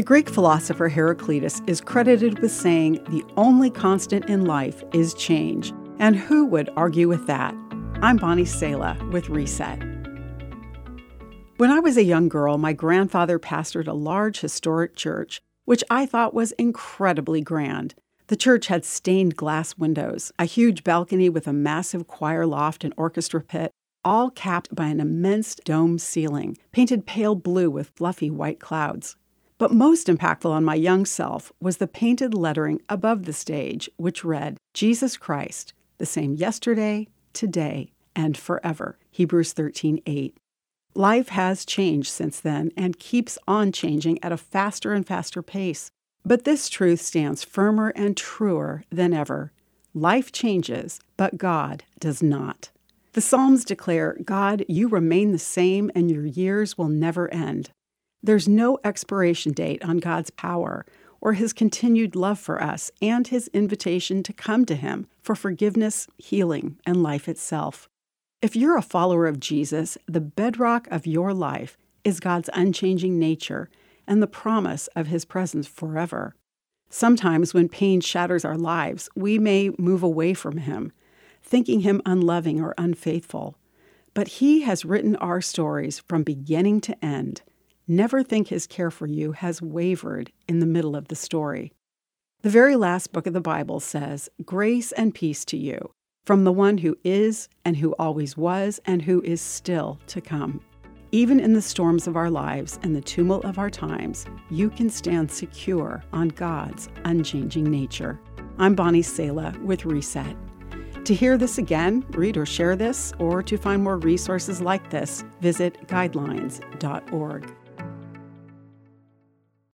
The Greek philosopher Heraclitus is credited with saying the only constant in life is change. And who would argue with that? I'm Bonnie Sala with Reset. When I was a young girl, my grandfather pastored a large historic church, which I thought was incredibly grand. The church had stained glass windows, a huge balcony with a massive choir loft and orchestra pit, all capped by an immense dome ceiling, painted pale blue with fluffy white clouds. But most impactful on my young self was the painted lettering above the stage, which read, Jesus Christ, the same yesterday, today, and forever. Hebrews 13 8. Life has changed since then and keeps on changing at a faster and faster pace. But this truth stands firmer and truer than ever. Life changes, but God does not. The Psalms declare, God, you remain the same and your years will never end. There's no expiration date on God's power or his continued love for us and his invitation to come to him for forgiveness, healing, and life itself. If you're a follower of Jesus, the bedrock of your life is God's unchanging nature and the promise of his presence forever. Sometimes, when pain shatters our lives, we may move away from him, thinking him unloving or unfaithful. But he has written our stories from beginning to end Never think his care for you has wavered in the middle of the story. The very last book of the Bible says, Grace and peace to you from the one who is, and who always was, and who is still to come. Even in the storms of our lives and the tumult of our times, you can stand secure on God's unchanging nature. I'm Bonnie Sala with Reset. To hear this again, read or share this, or to find more resources like this, visit guidelines.org.